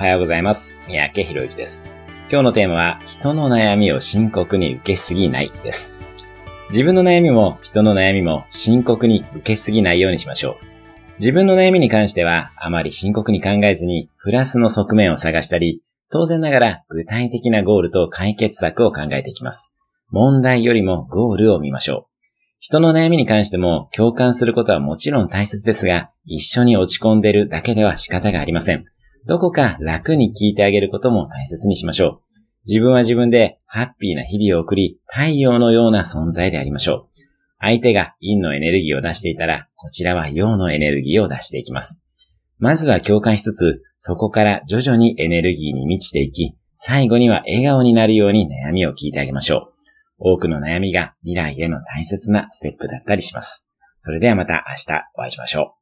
おはようございます。三宅博之です。今日のテーマは、人の悩みを深刻に受けすぎないです。自分の悩みも人の悩みも深刻に受けすぎないようにしましょう。自分の悩みに関しては、あまり深刻に考えずに、プラスの側面を探したり、当然ながら具体的なゴールと解決策を考えていきます。問題よりもゴールを見ましょう。人の悩みに関しても共感することはもちろん大切ですが、一緒に落ち込んでるだけでは仕方がありません。どこか楽に聞いてあげることも大切にしましょう。自分は自分でハッピーな日々を送り、太陽のような存在でありましょう。相手が陰のエネルギーを出していたら、こちらは陽のエネルギーを出していきます。まずは共感しつつ、そこから徐々にエネルギーに満ちていき、最後には笑顔になるように悩みを聞いてあげましょう。多くの悩みが未来への大切なステップだったりします。それではまた明日お会いしましょう。